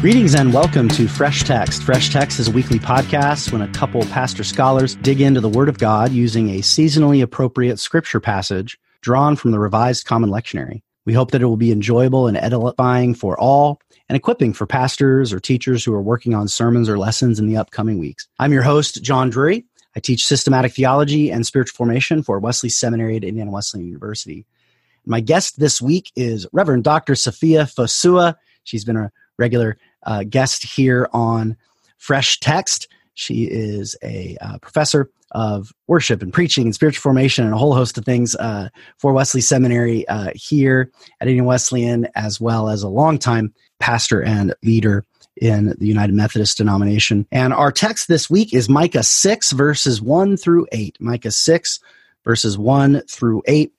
Greetings and welcome to Fresh Text. Fresh Text is a weekly podcast when a couple pastor scholars dig into the Word of God using a seasonally appropriate scripture passage drawn from the Revised Common Lectionary. We hope that it will be enjoyable and edifying for all and equipping for pastors or teachers who are working on sermons or lessons in the upcoming weeks. I'm your host, John Drury. I teach systematic theology and spiritual formation for Wesley Seminary at Indiana Wesleyan University. My guest this week is Reverend Dr. Safiyah Fosua. She's been a regular uh, guest here on Fresh Text. She is a uh, professor of worship and preaching and spiritual formation and a whole host of things uh, for Wesley Seminary uh, here at Indiana Wesleyan, as well as a longtime pastor and leader in the United Methodist denomination. And our text this week is Micah 6, verses 1 through 8. Micah 6, verses 1 through 8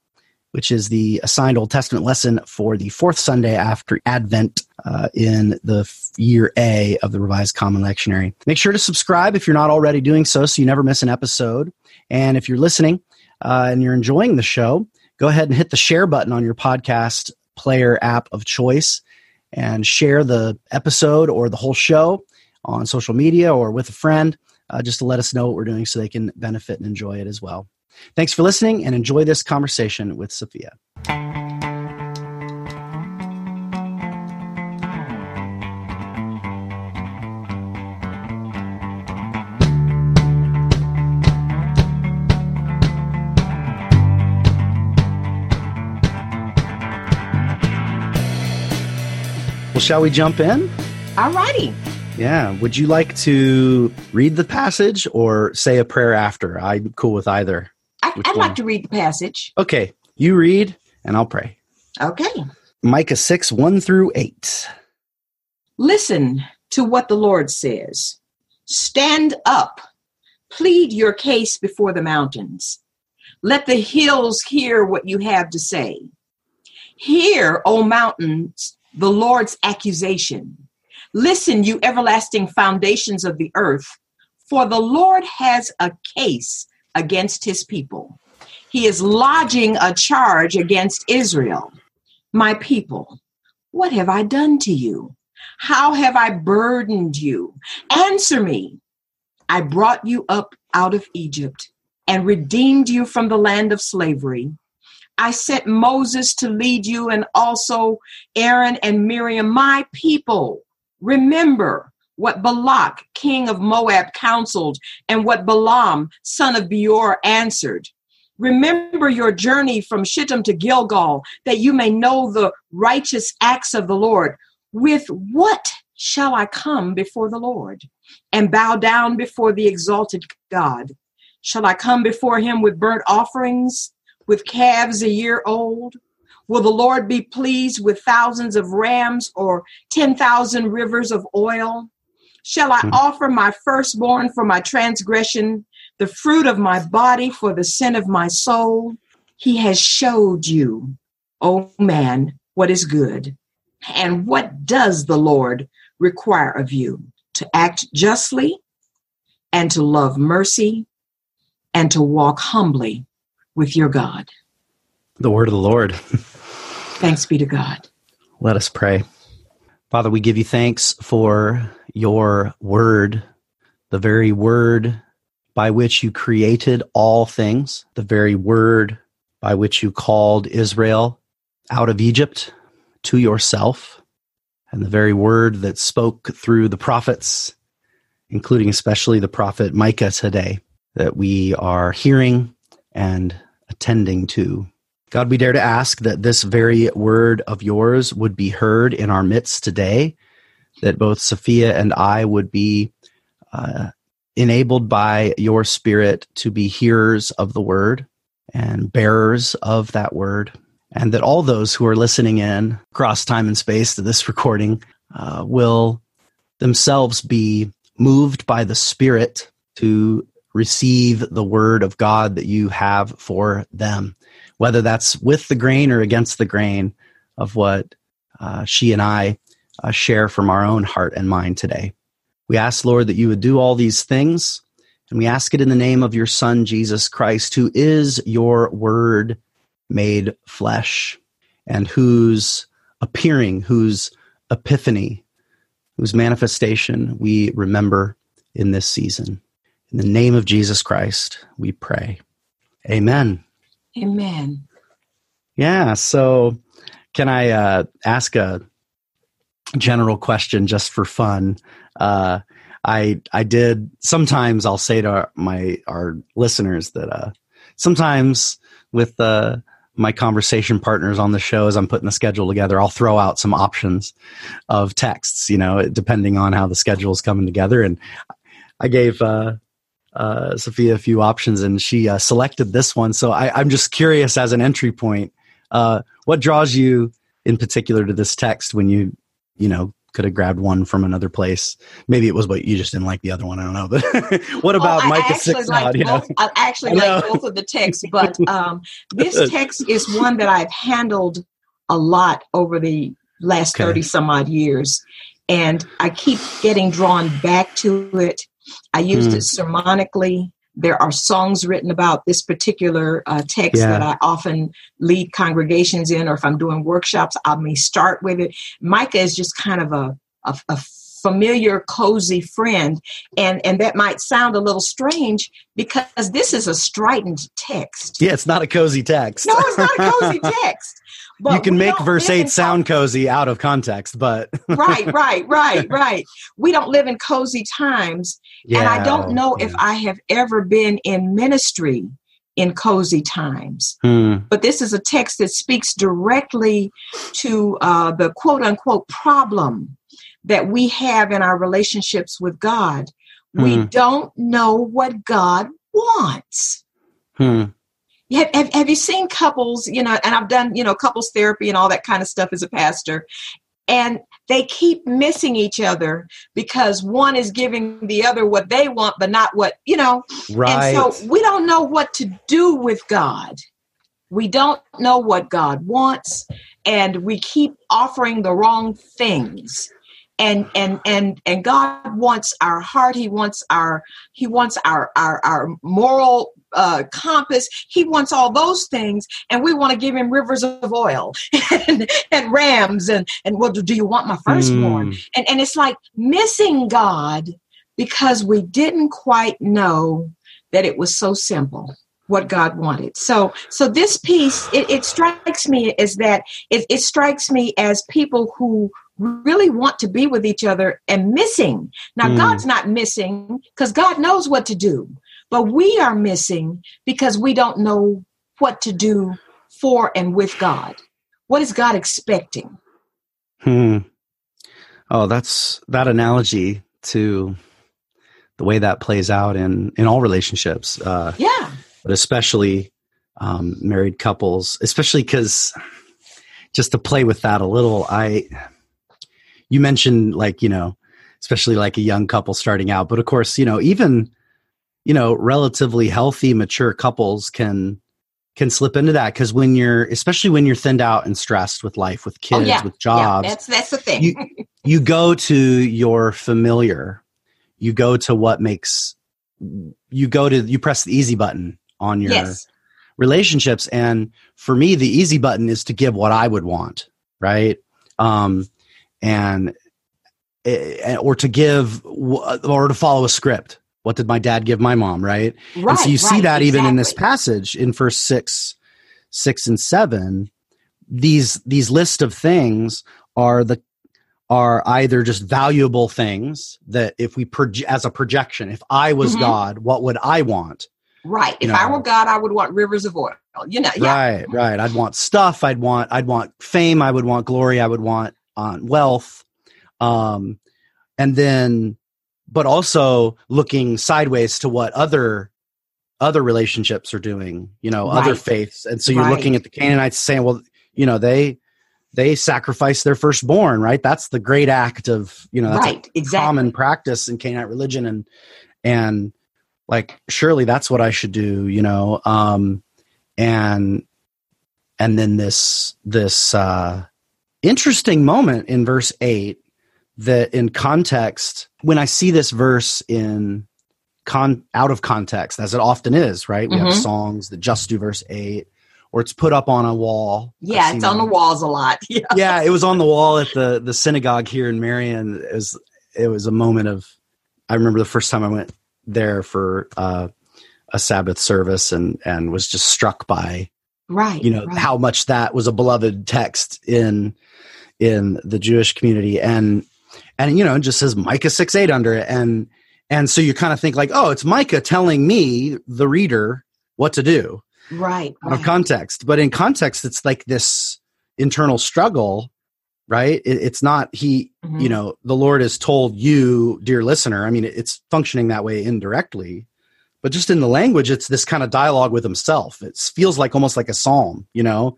which is the assigned Old Testament lesson for the fourth Sunday after Advent uh, in the year A of the Revised Common Lectionary. Make sure to subscribe if you're not already doing so so you never miss an episode. And if you're listening uh, and you're enjoying the show, go ahead and hit the share button on your podcast player app of choice and share the episode or the whole show on social media or with a friend uh, just to let us know what we're doing so they can benefit and enjoy it as well. Thanks for listening and enjoy this conversation with Safiyah. Well, shall we jump in? All righty. Yeah. Would you like to read the passage or say a prayer after? I'm cool with either. I, would like to read the passage. Okay. You read and I'll pray. Okay. Micah 6, 1 through 8. Listen to what the Lord says. Stand up. Plead your case before the mountains. Let the hills hear what you have to say. Hear, O mountains, the Lord's accusation. Listen, you everlasting foundations of the earth, for the Lord has a case against his people. He is lodging a charge against Israel. My people, what have I done to you? How have I burdened you? Answer me. I brought you up out of Egypt and redeemed you from the land of slavery. I sent Moses to lead you and also Aaron and Miriam, my people. Remember, what Balak, king of Moab, counseled, and what Balaam, son of Beor, answered. Remember your journey from Shittim to Gilgal, that you may know the righteous acts of the Lord. With what shall I come before the Lord and bow down before the exalted God? Shall I come before him with burnt offerings, with calves a year old? Will the Lord be pleased with thousands of rams or 10,000 rivers of oil? Shall I hmm. offer my firstborn for my transgression, the fruit of my body for the sin of my soul? He has showed you, O oh man, what is good. And what does the Lord require of you? To act justly and to love mercy and to walk humbly with your God. The word of the Lord. Thanks be to God. Let us pray. Father, we give you thanks for your word, the very word by which you created all things, the very word by which you called Israel out of Egypt to yourself, and the very word that spoke through the prophets, including especially the prophet Micah today, that we are hearing and attending to. God, we dare to ask that this very word of yours would be heard in our midst today, that both Safiyah and I would be uh, enabled by your spirit to be hearers of the word and bearers of that word, and that all those who are listening in across time and space to this recording uh, will themselves be moved by the spirit to receive the word of God that you have for them whether that's with the grain or against the grain of what uh, she and I uh, share from our own heart and mind today. We ask, Lord, that you would do all these things, and we ask it in the name of your Son, Jesus Christ, who is your word made flesh, and whose appearing, whose epiphany whose manifestation we remember in this season. In the name of Jesus Christ, we pray. Amen. Amen. Yeah. So, can I uh, ask a general question just for fun? Uh, I I did. Sometimes I'll say to our, my our listeners that uh, sometimes with uh, my conversation partners on the show as I'm putting the schedule together, I'll throw out some options of texts. You know, depending on how the schedule is coming together. And I gave uh, uh, Safiyah a few options, and she uh, selected this one. So I, am just curious, as an entry point, uh, what draws you in particular to this text when you, you know, could have grabbed one from another place. Maybe it was, but you just didn't like the other one. I don't know. But what about oh, Micah six? Like you know? I actually I like both of the texts, but um, this text is one that I've handled a lot over the last okay. thirty some odd years, and I keep getting drawn back to it. I used mm. it sermonically there are songs written about this particular uh, text yeah. that I often lead congregations in, or if I'm doing workshops, I may start with it. Micah is just kind of a, a, a familiar, cozy friend. And, and that might sound a little strange because this is a strident text. Yeah, it's not a cozy text. No, it's not a cozy text. But you can make verse 8 sound cozy out of context, but. right, right, right, right. We don't live in cozy times. Yeah, and I don't know yeah. if I have ever been in ministry in cozy times. Hmm. But this is a text that speaks directly to uh, the quote unquote problem that we have in our relationships with God. Hmm. We don't know what God wants. Hmm. Have, have, have, you seen couples, you know, and I've done, you know, couples therapy and all that kind of stuff as a pastor. And they keep missing each other because one is giving the other what they want, but not what, you know. Right. And so we don't know what to do with God. We don't know what God wants, and we keep offering the wrong things and and and and God wants our heart. He wants our He wants our our our moral uh, compass. He wants all those things, and we want to give him rivers of oil and, and rams and and well, do you want my firstborn? Mm. And and it's like missing God because we didn't quite know that it was so simple what God wanted. So, so this piece, it, it strikes me as that it, it, strikes me as people who really want to be with each other and missing. Now, mm. God's not missing because God knows what to do, but we are missing because we don't know what to do for and with God. What is God expecting? Hmm. Oh, that's that analogy to the way that plays out in in all relationships. Uh, yeah, but especially um, married couples, especially because just to play with that a little, I you mentioned like you know especially like a young couple starting out but of course you know even you know relatively healthy mature couples can can slip into that because when you're especially when you're thinned out and stressed with life with oh, kids oh, yeah. with jobs yeah, that's that's the thing. you, you go to your familiar. You go to what makes you go to you press the easy button on your yes. relationships. And for me the easy button is to give what i would want right? Um and eh, or to give or to follow a script what did my dad give my mom right, right and so you right, see that exactly. even in this passage in verse 6 6 and 7 these these list of things are the are either just valuable things that if we proje- as a projection if i was mm-hmm. god what would i want right if know, i were god i would want rivers of oil you know yeah. right right i'd want stuff i'd want i'd want fame i would want glory i would want on wealth um, and then but also looking sideways to what other other relationships are doing you know right. other faiths and so you're right. looking at the canaanites saying well you know they they sacrifice their firstborn right that's the great act of you know that's right. exactly. common practice in canaanite religion and and like surely that's what i should do you know um and and then this this uh interesting moment in verse 8 that in context when i see this verse in con out of context as it often is right we mm-hmm. have songs that just do verse 8 or it's put up on a wall. Yeah, it's on the walls a lot. Yeah. yeah, it was on the wall at the the synagogue here in Marion. It was it was a moment of I remember the first time I went there for uh, a Sabbath service and and was just struck by right you know right. how much that was a beloved text in in the Jewish community and and you know it just says Micah six eight under it. And and so you kind of think like oh it's Micah telling me the reader what to do right, out right. of context. But in context it's like this internal struggle right? It, it's not he Mhm. you know the lord has told you dear listener. I mean it- it's functioning that way indirectly. But just in the language it's this kind of dialogue with himself. It feels like almost like a psalm you know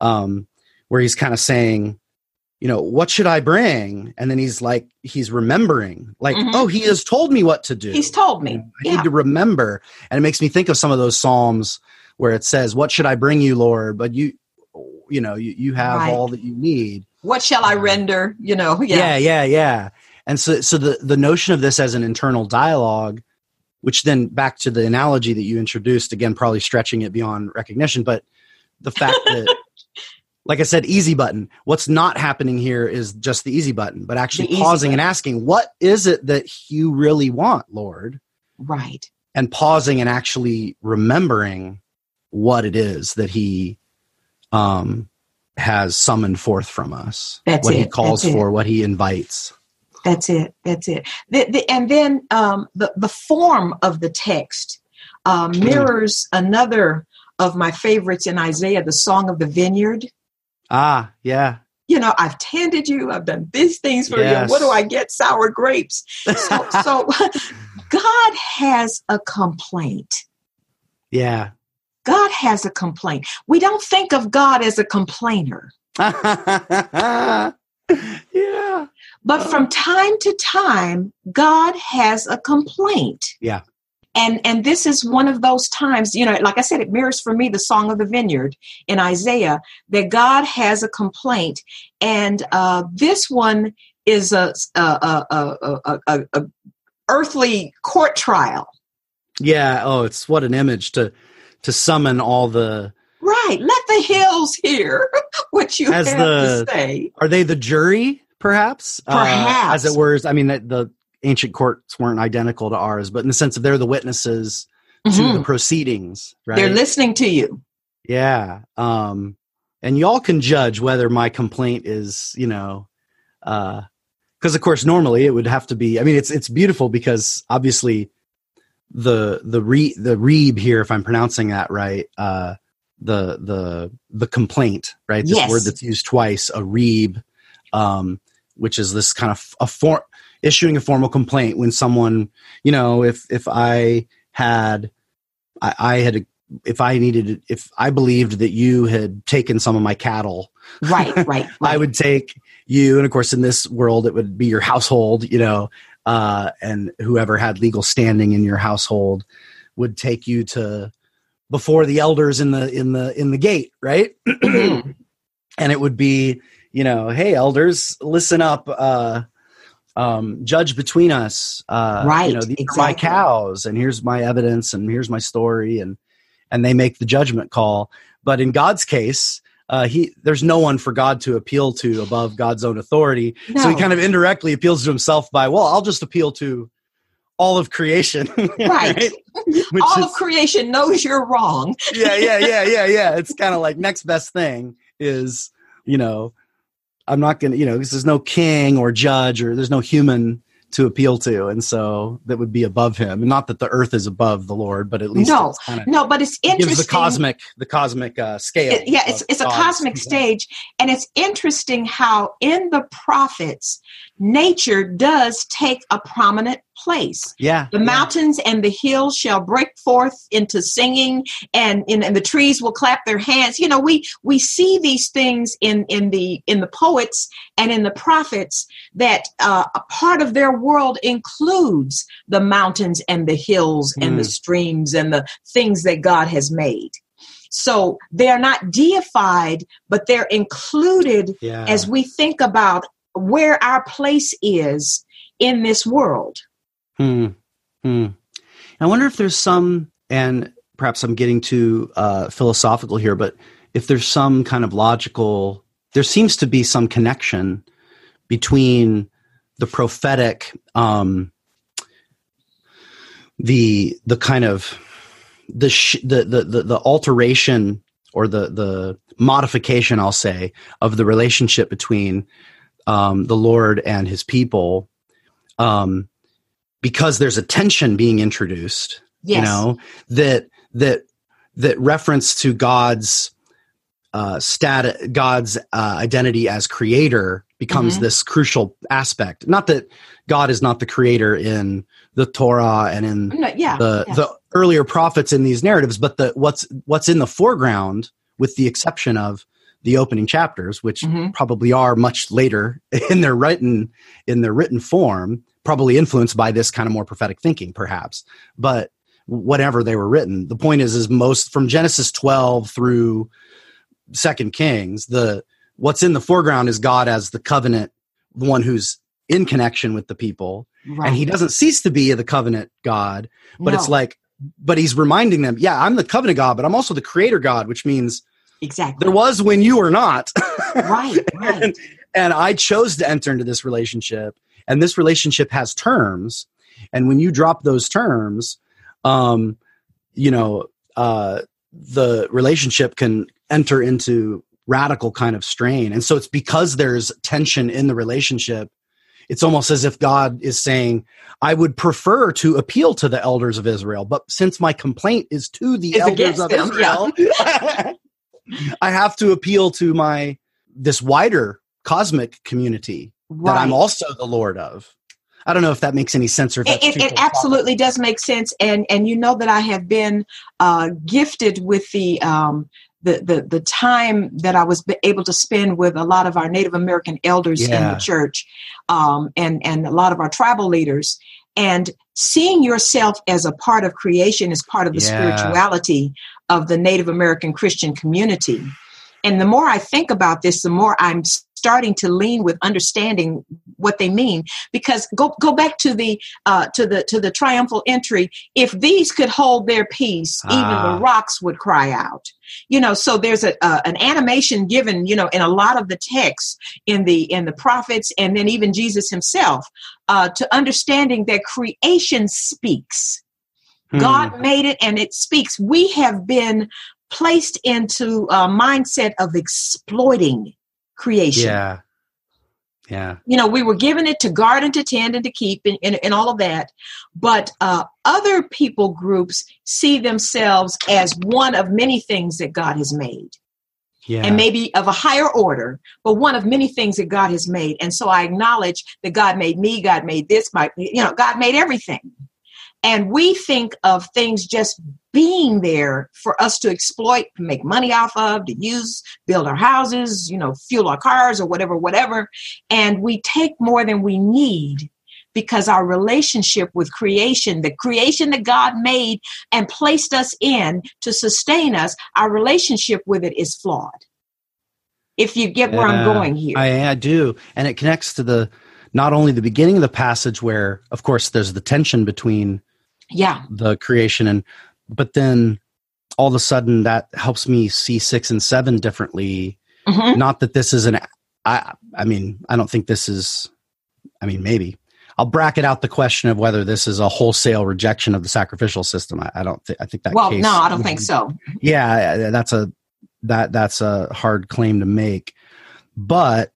um where he's kind of saying you know what should i bring and then he's like he's remembering like Mhm. oh he has told me what to do He's told me. I Yeah. need to remember. And it makes me think of some of those Psalms where it says, What should I bring you, Lord? But you, you know, you, you have Right. all that you need. What shall I render? You know, Yeah. yeah. yeah, yeah, And so, so the, the notion of this as an internal dialogue, which then back to the analogy that you introduced, again, probably stretching it beyond recognition, but the fact that, like I said, easy button. What's not happening here is just the easy button, but actually The pausing and asking, What is it that you really want, Lord? Right. and pausing and actually remembering what it is that he um, has summoned forth from us. That's what he calls That's it. for, what he invites. That's it. That's it. The, the, and then um, the the form of the text uh, mirrors another of my favorites in Isaiah, the Song of the Vineyard. Ah, yeah. You know, I've tended you. I've done these things for Yes. you. What do I get? Sour grapes. So, so God has a complaint. yeah. God has a complaint. We don't think of God as a complainer. yeah. But from time to time, God has a complaint. Yeah. And and this is one of those times, you know, like I said, it mirrors for me the song of the vineyard in Isaiah that God has a complaint, and uh, this one is a a a, a, a, a, earthly court trial. Yeah. Oh, it's what an image to to summon all the Right. Let the hills hear what you As have the- to say. are they the jury perhaps Uh, Perhaps. as it were i mean the, the ancient courts weren't identical to ours but in the sense of they're the witnesses to Mhm. the proceedings right They're listening to you. yeah um and y'all can judge whether my complaint is you know uh because of course normally it would have to be i mean it's it's beautiful because obviously the the re the reeb here if i'm pronouncing that right uh the the the complaint right this Yes. word that's used twice a reeb um which is this kind of a form issuing a formal complaint when someone you know if if i had i, I had if i needed if i believed that you had taken some of my cattle Right, right, right. I would take you, and of course, in this world, it would be your household, you know, uh, and whoever had legal standing in your household would take you to before the elders in the in the in the gate, right? And it would be, you know, hey, elders, listen up. Uh, um, judge between us. Uh, Right, You know, these are my cows, and here's my evidence, and here's my story, and and they make the judgment call. But in God's case, uh, he there's no one for God to appeal to above God's own authority. So he kind of indirectly appeals to himself by, well, I'll just appeal to all of creation, Right. Which All is- of creation knows you're wrong. yeah, yeah, yeah, yeah, yeah. It's kind of like next best thing is, you know, I'm not gonna, you know, because there's no king or judge or there's no human to appeal to, and so that would be above him. And not that the earth is above the Lord, but at least No, it's kind of No, but it's interesting. gives interesting. the cosmic, the cosmic uh, scale. It- yeah, it's it's a cosmic stage, and it's interesting how in the prophets, nature does take a prominent place. Yeah, The yeah. mountains and the hills shall break forth into singing, and, and, and the trees will clap their hands. You know, we we see these things in in the in the poets and in the prophets that uh, a part of their world includes the mountains and the hills and the Mm. streams and the things that God has made. So they are not deified, but they're included Yeah. as we think about where our place is in this world. Hmm. Hmm. I wonder if there's some, and perhaps I'm getting too uh, philosophical here, but if there's some kind of logical, there seems to be some connection between the prophetic, um, the the kind of the, sh- the, the the the alteration or the the modification, I'll say, of the relationship between um, the Lord and His people, um, because there's a tension being introduced. Yes. You know that that that reference to God's uh, stat, God's uh, identity as creator becomes Mhm. this crucial aspect. Not that God is not the creator in the Torah and in No, yeah. the the earlier prophets in these narratives, but the what's what's in the foreground, with the exception of the opening chapters, which Mhm. probably are much later in their written in their written form, probably influenced by this kind of more prophetic thinking, perhaps. But whatever they were written, the point is, is most from Genesis twelve through Second Kings, the what's in the foreground is God as the covenant, the one who's in connection with the people, right. and he doesn't cease to be the covenant God but it's like but he's reminding them yeah i'm the covenant god but i'm also the creator god which means exactly. There was when you were not. Right, right. and, and i chose to enter into this relationship and this relationship has terms. And when you drop those terms um you know uh the relationship can enter into radical kind of strain. And so it's because there's tension in the relationship it's almost as if god is saying i would prefer to appeal to the elders of israel but since my complaint is to the Is elders of them, israel i have to appeal to my this wider cosmic community that i'm also the lord of. I don't know if that makes any sense or if It, it, it absolutely does make sense, and and you know that I have been uh, gifted with the um, the, the the time that I was able to spend with a lot of our Native American elders in the church, um, and and a lot of our tribal leaders, and seeing yourself as a part of creation is part of the Yeah. spirituality of the Native American Christian community. And the more I think about this, the more I'm starting to lean with understanding what they mean. Because go go back to the uh, to the to the triumphal entry. If these could hold their peace, even Ah. the rocks would cry out. You know, so there's a uh, an animation given. You know, in a lot of the texts in the in the prophets, and then even Jesus himself, uh, to understanding that creation speaks. Hmm. God made it and it speaks. We have been placed into a mindset of exploiting creation. yeah yeah You know, we were given it to guard and to tend and to keep and, and, and all of that. But uh, other people groups see themselves as one of many things that God has made yeah and maybe of a higher order, but one of many things that God has made. And so I acknowledge that God made me, God made this, my, you know, God made everything. And we think of things just being there for us to exploit, to make money off of, to use, build our houses, you know, fuel our cars or whatever, whatever. And we take more than we need because our relationship with creation, the creation that God made and placed us in to sustain us, our relationship with it is flawed. If you get where I'm going here. I, I do, and it connects to the not only the beginning of the passage where, of course, there's the tension between yeah. the creation and, but then all of a sudden that helps me see six and seven differently. Mhm. Not that this is an, I, I mean, I don't think this is, I mean, maybe I'll bracket out the question of whether this is a wholesale rejection of the sacrificial system. I, I don't think, I think that Well, case, no, I don't think so. yeah that's a that that's a hard claim to make but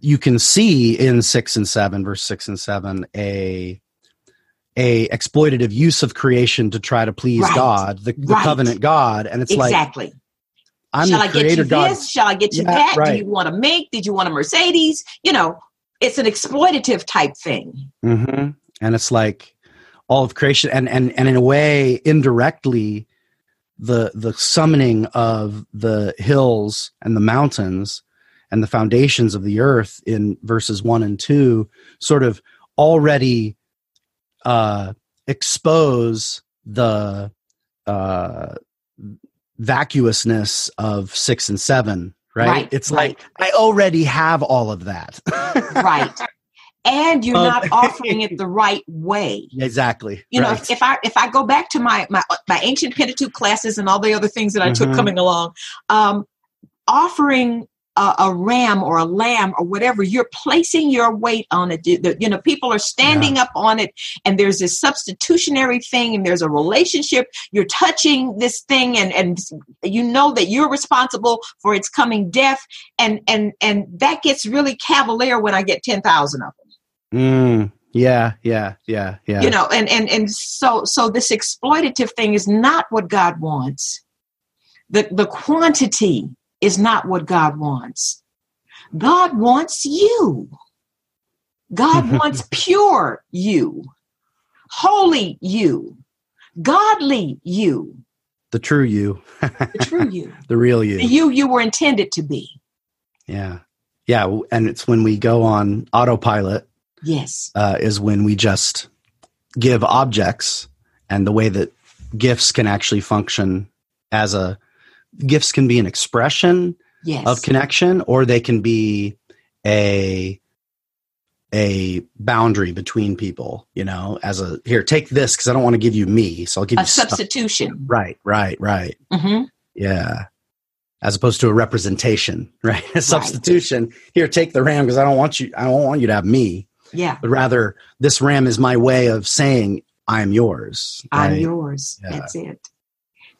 you can see in six and seven verse six and seven a a exploitative use of creation to try to please Right. god the, the Right. covenant god and it's like exactly. i'm Shall the I get creator you god this? Shall I get you Yeah, that? Do you want a make? Did you want a Mercedes? You know, it's an exploitative type thing. hmm and it's like all of creation and and and in a way indirectly the the summoning of the hills and the mountains and the foundations of the earth in verses 1 and 2 sort of already uh expose the uh vacuousness of 6 and 7 right, Right, it's right. like i already have all of that right. and you're not offering it the right way. Exactly. You know, right. if, if I if I go back to my my my ancient Pentateuch classes and all the other things that I took Mhm. coming along, um, offering a, a ram or a lamb or whatever, you're placing your weight on it. You know, people are standing up on it, and there's this substitutionary thing, and there's a relationship. You're touching this thing, and and you know that you're responsible for its coming death, and and and that gets really cavalier when I get ten thousand of them Mm, yeah, yeah, yeah, yeah. you know and and and so so this exploitative thing is not what god wants the the quantity is not what god wants god wants you god wants pure you holy you godly you the true you, the true you the real you. the you you were intended to be Yeah. Yeah. And it's when we go on autopilot yes uh, is when we just give objects and the way that gifts can actually function as a gifts can be an expression yes of connection or they can be a a boundary between people you know as a here take this because i don't want to give you me so i'll give a you stuff. substitution right right right hmm yeah as opposed to a representation right a substitution here take the ram because i don't want you i don't want you to have me yeah but rather this ram is my way of saying i'm yours I'm right? yours. Yeah. That's it.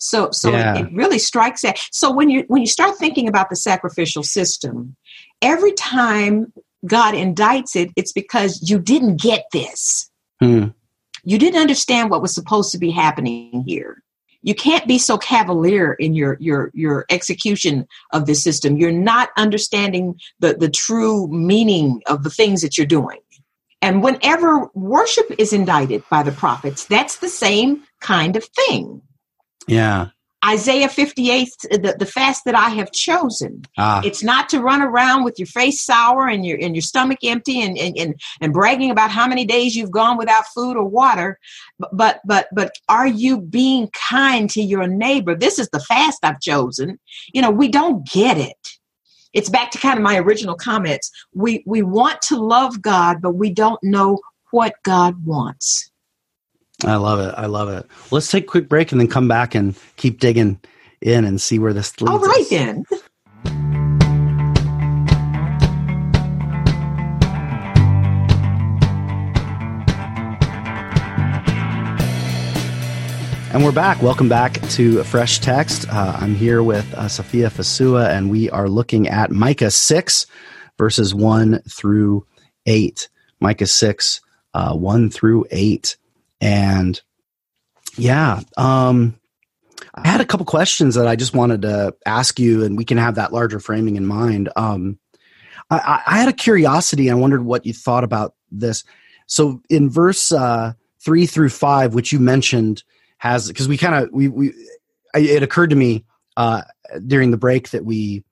So so Yeah. it, it really strikes that. So when you when you start thinking about the sacrificial system, every time God indicts it, it's because you didn't get this. Hmm. You didn't understand what was supposed to be happening here. You can't be so cavalier in your your your execution of this system. You're not understanding the the true meaning of the things that you're doing. And whenever worship is indicted by the prophets, that's the same kind of thing. Yeah Isaiah 58, the, the fast that I have chosen. ah It's not to run around with your face sour and your and your stomach empty and, and, and, and bragging about how many days you've gone without food or water. But, but but but are you being kind to your neighbor? This is the fast I've chosen. You know, we don't get it. It's back to kind of my original comments. We we want to love God, but we don't know what God wants. I love it i love it let's take a quick break and then come back and keep digging in and see where this leads All right us. then. And we're back. Welcome back to Fresh Text. Uh, I'm here with uh, Safiyah Fosua, and we are looking at Micah 6, verses 1 through 8. Micah 6, uh, 1 through 8. And yeah, um, I had a couple questions that I just wanted to ask you, and we can have that larger framing in mind. Um, I, I- had a curiosity. I wondered what you thought about this. So in verse uh, 3 through 5, which you mentioned, has because we kind of we we I, it occurred to me uh during the break that we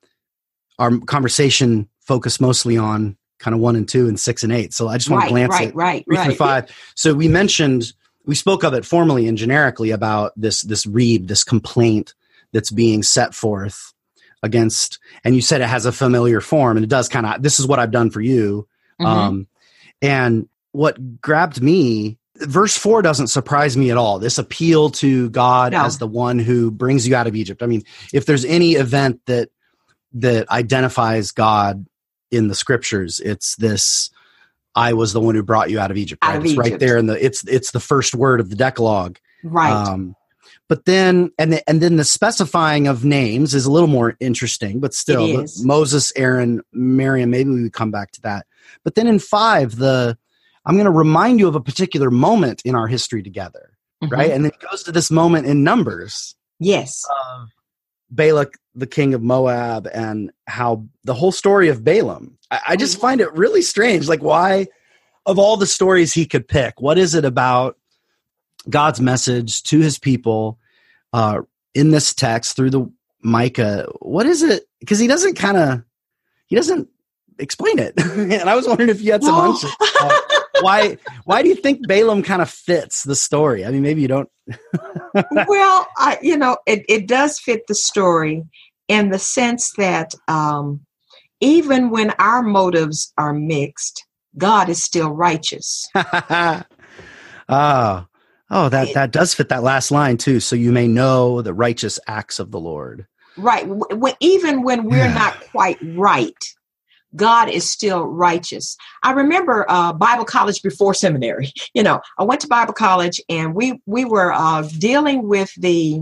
our conversation focused mostly on kind of one and two and six and eight so i just want Right, to glance right, at right, three through five so we mentioned we spoke of it formally and generically about this this read this complaint that's being set forth against and you said it has a familiar form and it does kind of this is what i've done for you Mhm. um, and what grabbed me, verse four doesn't surprise me at all. This appeal to God No. as the one who brings you out of Egypt. I mean, if there's any event that that identifies God in the scriptures, it's this I was the one who brought you out of Egypt. Out Right? of it's right there in the it's it's the first word of the Decalogue. right. Um, but then and the, and then the specifying of names is a little more interesting, but still Moses, Aaron, Miriam. Maybe we come back to that. But then in five, the I'm going to remind you of a particular moment in our history together, Mhm. right? And then it goes to this moment in Numbers Yes. of Balak, the king of Moab, and how the whole story of Balaam. I, I just Oh, find it really strange. Like, why, of all the stories he could pick, what is it about God's message to his people uh, in this text through the Micah? What is it? Because he doesn't kind of, he doesn't explain it. and I was wondering if you had some Oh. why, why do you think Balaam kind of fits the story? I mean, maybe you don't. well, I, you know, it, it does fit the story in the sense that um, even when our motives are mixed, God is still righteous. oh, oh, that that does fit that last line too. So you may know the righteous acts of the Lord. Right. When, even when we're not quite right, God is still righteous. I remember uh, Bible college before seminary. You know, I went to Bible college, and we we were uh, dealing with the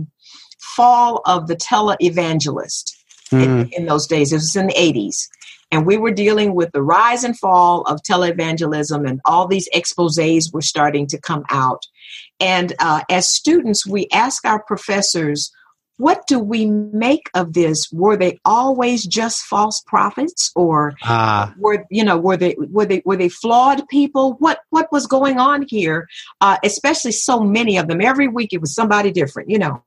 fall of the televangelist Hmm. in, in those days. It was in the 80s. And we were dealing with the rise and fall of televangelism, and all these exposes were starting to come out. And uh, as students, we asked our professors, what do we make of this? Were they always just false prophets, or Ah, were you know were they were they were they flawed people? What what was going on here? Uh, especially so many of them. Every week it was somebody different, you know.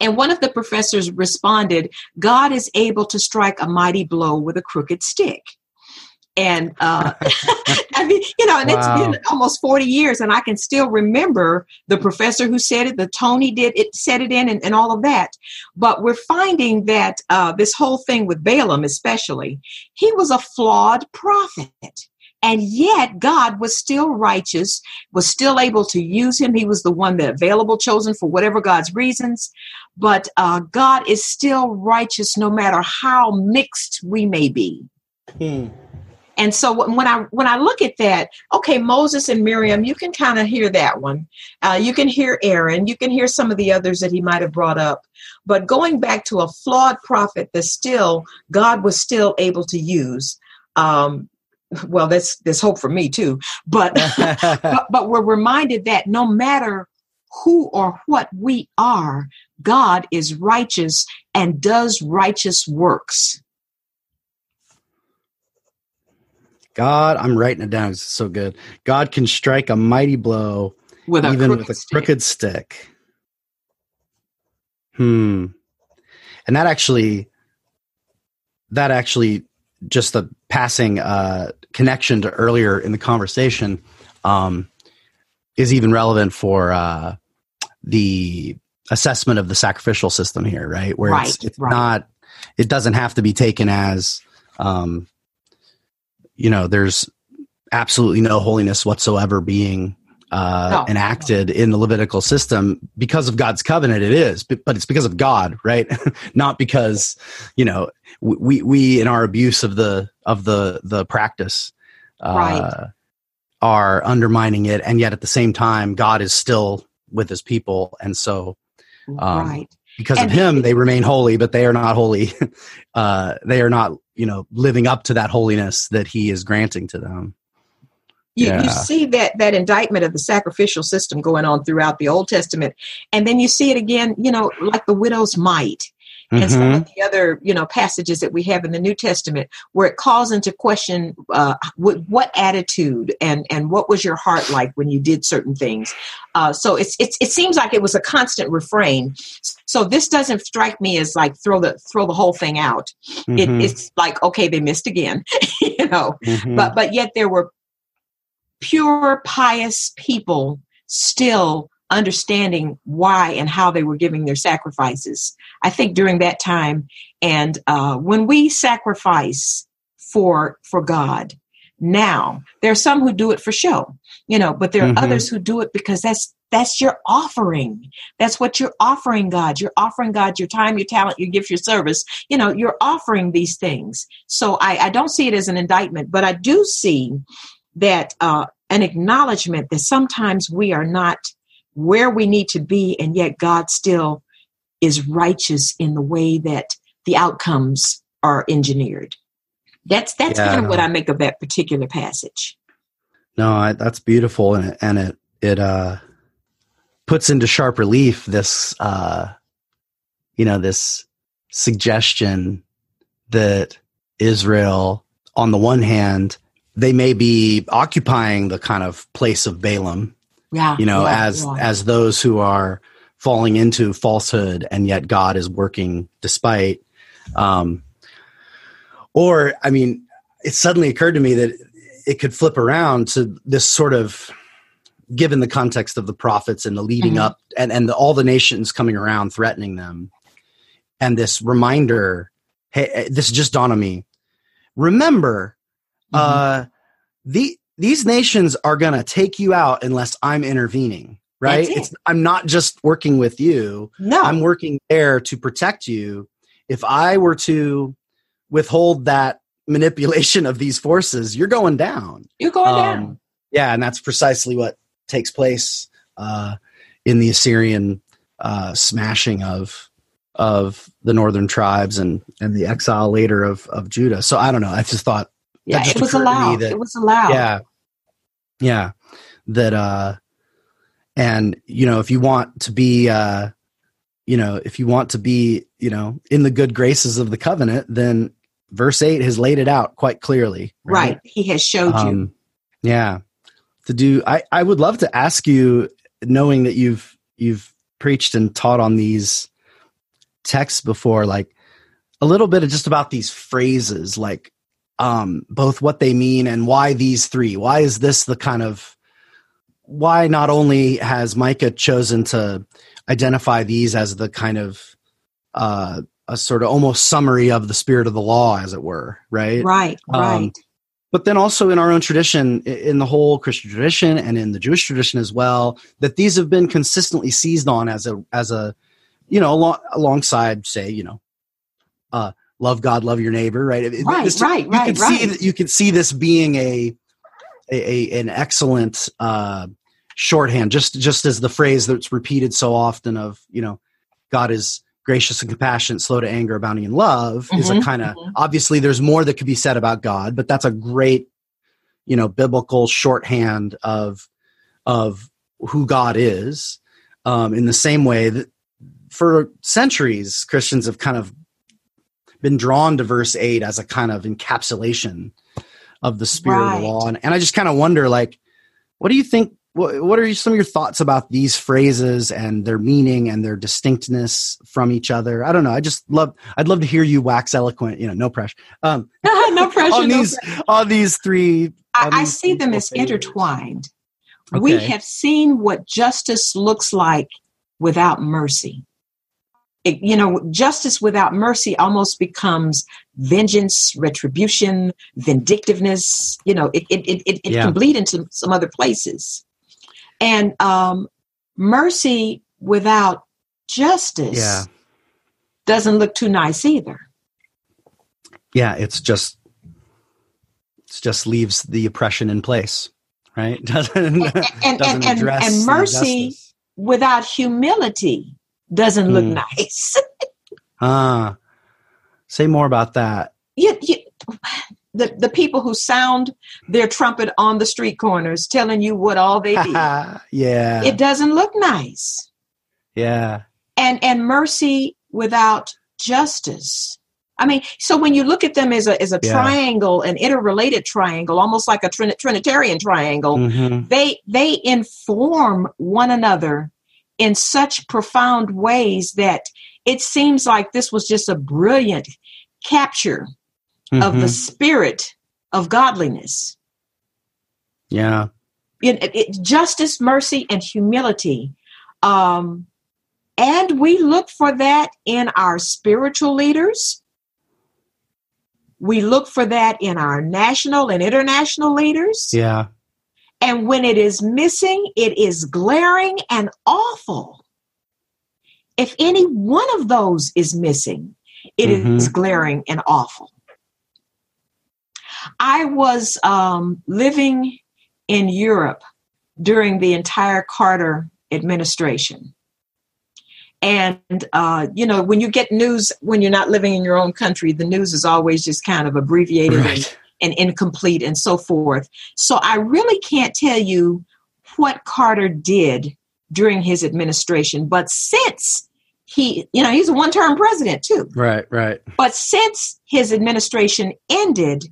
And one of the professors responded, God is able to strike a mighty blow with a crooked stick. And uh, I mean, you know, and Wow. it's been almost 40 years, and I can still remember the professor who said it, the Tony did it, said it in, and, and all of that. But we're finding that uh, this whole thing with Balaam, especially, he was a flawed prophet. And yet, God was still righteous, was still able to use him. He was the one that available, chosen for whatever God's reasons. But uh, God is still righteous no matter how mixed we may be. hmm. And so when I when I look at that, okay, Moses and Miriam, you can kind of hear that one. Uh, you can hear Aaron. You can hear some of the others that he might have brought up. But going back to a flawed prophet that still God was still able to use. Um, well, that's there's hope for me too. But but, but we're reminded that no matter who or what we are, God is righteous and does righteous works. God, I'm writing it down. It's so good. God can strike a mighty blow With even with a stick. crooked stick. Hmm. And that actually, that actually, just the passing uh, connection to earlier in the conversation, um, is even relevant for uh, the assessment of the sacrificial system here, right? Where it's, it's right. not, it doesn't have to be taken as, um, you know, there's absolutely no holiness whatsoever being uh, No. enacted in the Levitical system because of God's covenant. It is, but, but it's because of God, right? Not because you know we we in our abuse of the of the the practice uh, Right. are undermining it, and yet at the same time, God is still with His people, and so um, right. because And of Him, they remain holy, but they are not holy. uh, they are not you know living up to that holiness that He is granting to them. You, Yeah. you see that that indictment of the sacrificial system going on throughout the Old Testament, and then you see it again, you know, like the widow's mite and some of the other, you know, passages that we have in the New Testament, where it calls into question uh, what, what attitude and and what was your heart like when you did certain things. Uh, so it's it's it seems like it was a constant refrain. So this doesn't strike me as like throw the throw the whole thing out. It, Mhm. it's like okay, they missed again, you know Mhm. but but yet there were pure pious people still understanding why and how they were giving their sacrifices. I think during that time and uh, when we sacrifice for for god now there are some who do it for show you know but there are Mhm. others who do it because that's that's your offering. That's what you're offering god. You're offering god your time your talent your gift your service. You know you're offering these things. So i, I don't see it as an indictment but i do see that uh, an acknowledgement that sometimes we are not where we need to be and yet god still is righteous in the way that the outcomes are engineered that's that's kind Yeah. of what i make of that particular passage No, I, that's beautiful, and it, and it it uh, puts into sharp relief this uh, you know this suggestion that Israel, on the one hand, they may be occupying the kind of place of Balaam, yeah you know, yeah, as yeah. as those who are falling into falsehood, and yet God is working despite. Um, or, I mean, it suddenly occurred to me that it could flip around to this sort of, given the context of the prophets and the leading Mhm. up, and and the, all the nations coming around threatening them, and this reminder, hey, eh, this just dawned on me. Remember, Mhm. uh, the these nations are going to take you out unless I'm intervening, right? It. It's I'm not just working with you. No. I'm working there to protect you. If I were to withhold that manipulation of these forces, you're going down. You're going Um, down. Yeah, and that's precisely what takes place uh, in the Assyrian uh, smashing of of the northern tribes and and the exile later of of Judah. So I don't know. I just thought, Yeah, it was occurred to me allowed. that- it was allowed. yeah, yeah, that uh, and you know, if you want to be, uh, you know, if you want to be, you know, in the good graces of the covenant, then verse eight has laid it out quite clearly. Right. He has showed you. Um, yeah. To do I, I would love to ask you, knowing that you've you've preached and taught on these texts before, like a little bit of just about these phrases, like um both what they mean and why these three. Why is this the kind of why not only has Micah chosen to identify these as the kind of uh a sort of almost summary of the spirit of the law, as it were, right? Right. Um, Right. but then also in our own tradition in the whole christian tradition and in the jewish tradition as well that these have been consistently seized on as a as a you know alo- alongside say you know uh love god love your neighbor right Right, this- right, you right, can see right. that you can see this being a a, a an excellent uh shorthand just just as the phrase that's repeated so often of you know god is gracious and compassionate slow to anger abounding in love is a Mhm, kind of mhm. obviously there's more that could be said about god but that's a great you know biblical shorthand of of who god is um in the same way that for centuries christians have kind of been drawn to verse 8 as a kind of encapsulation of the spirit of the law and, and i just kind of wonder like what do you think what, what are some of your thoughts about these phrases and their meaning and their distinctness from each other i don't know i just love i'd love to hear you wax eloquent you know no pressure um no pressure. on no these pressure. on these three on I, I see them as intertwined. We have seen what justice looks like without mercy. It- you know, justice without mercy almost becomes vengeance, retribution, vindictiveness. You know, it it it, it, Yeah. can bleed into some other places. And um, mercy without justice Yeah. doesn't look too nice either. yeah it's just it just leaves the oppression in place right doesn't and- doesn't and- and- address and mercy-. Without humility doesn't look Hmm. nice. ah say more about that you, the the people who sound their trumpet on the street corners telling you what all they do yeah it doesn't look nice yeah and and mercy without justice i mean so when you look at them as a as a Yeah. triangle an interrelated triangle almost like a trin- trinitarian triangle Mhm. they they inform one another in such profound ways that it seems like this was just a brilliant capture of the Mhm. spirit of godliness. yeah it- it- justice, mercy, and humility. Um, and we look for that in our spiritual leaders. We look for that in our national and international leaders. yeah And when it is missing, it is glaring and awful. If any one of those is missing, it is Mhm. glaring and awful. I was um, living in Europe during the entire Carter administration. And, uh, you know, when you get news, when you're not living in your own country, the news is always just kind of abbreviated and right and incomplete and so forth. So I really can't tell you what Carter did during his administration, but since he, you know, he's a one term president too, right right but since his administration ended,